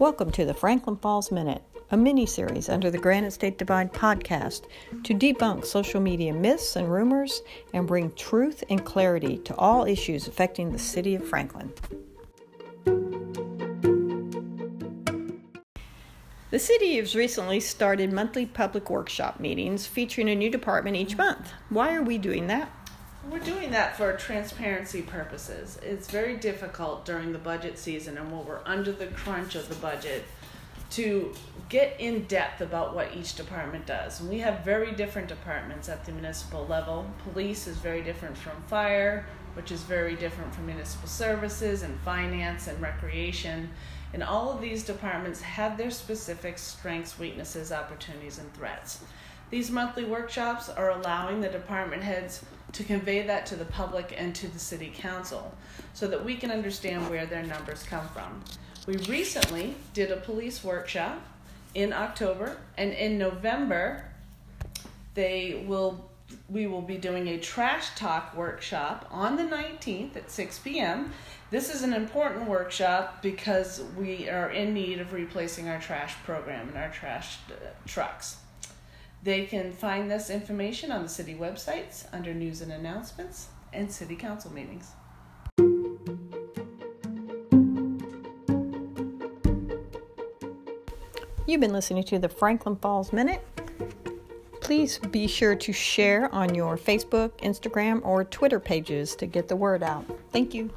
Welcome to the Franklin Falls Minute, a mini series under the Granite State Divide podcast to debunk social media myths and rumors and bring truth and clarity to all issues affecting the city of Franklin. The city has recently started monthly public workshop meetings featuring a new department each month. Why are we doing that? We're doing that for transparency purposes. It's very difficult during the budget season and when we're under the crunch of the budget to get in depth about what each department does. And we have very different departments at the municipal level. Police is very different from fire, which is very different from municipal services and finance and recreation. And all of these departments have their specific strengths, weaknesses, opportunities, and threats. These monthly workshops are allowing the department heads to convey that to the public and to the city council so that we can understand where their numbers come from. We recently did a police workshop in October and in November they will we will be doing a trash talk workshop on the 19th at 6 p.m. This is an important workshop because we are in need of replacing our trash program and our trash uh, trucks. They can find this information on the city websites under news and announcements and city council meetings. You've been listening to the Franklin Falls Minute. Please be sure to share on your Facebook, Instagram, or Twitter pages to get the word out. Thank you.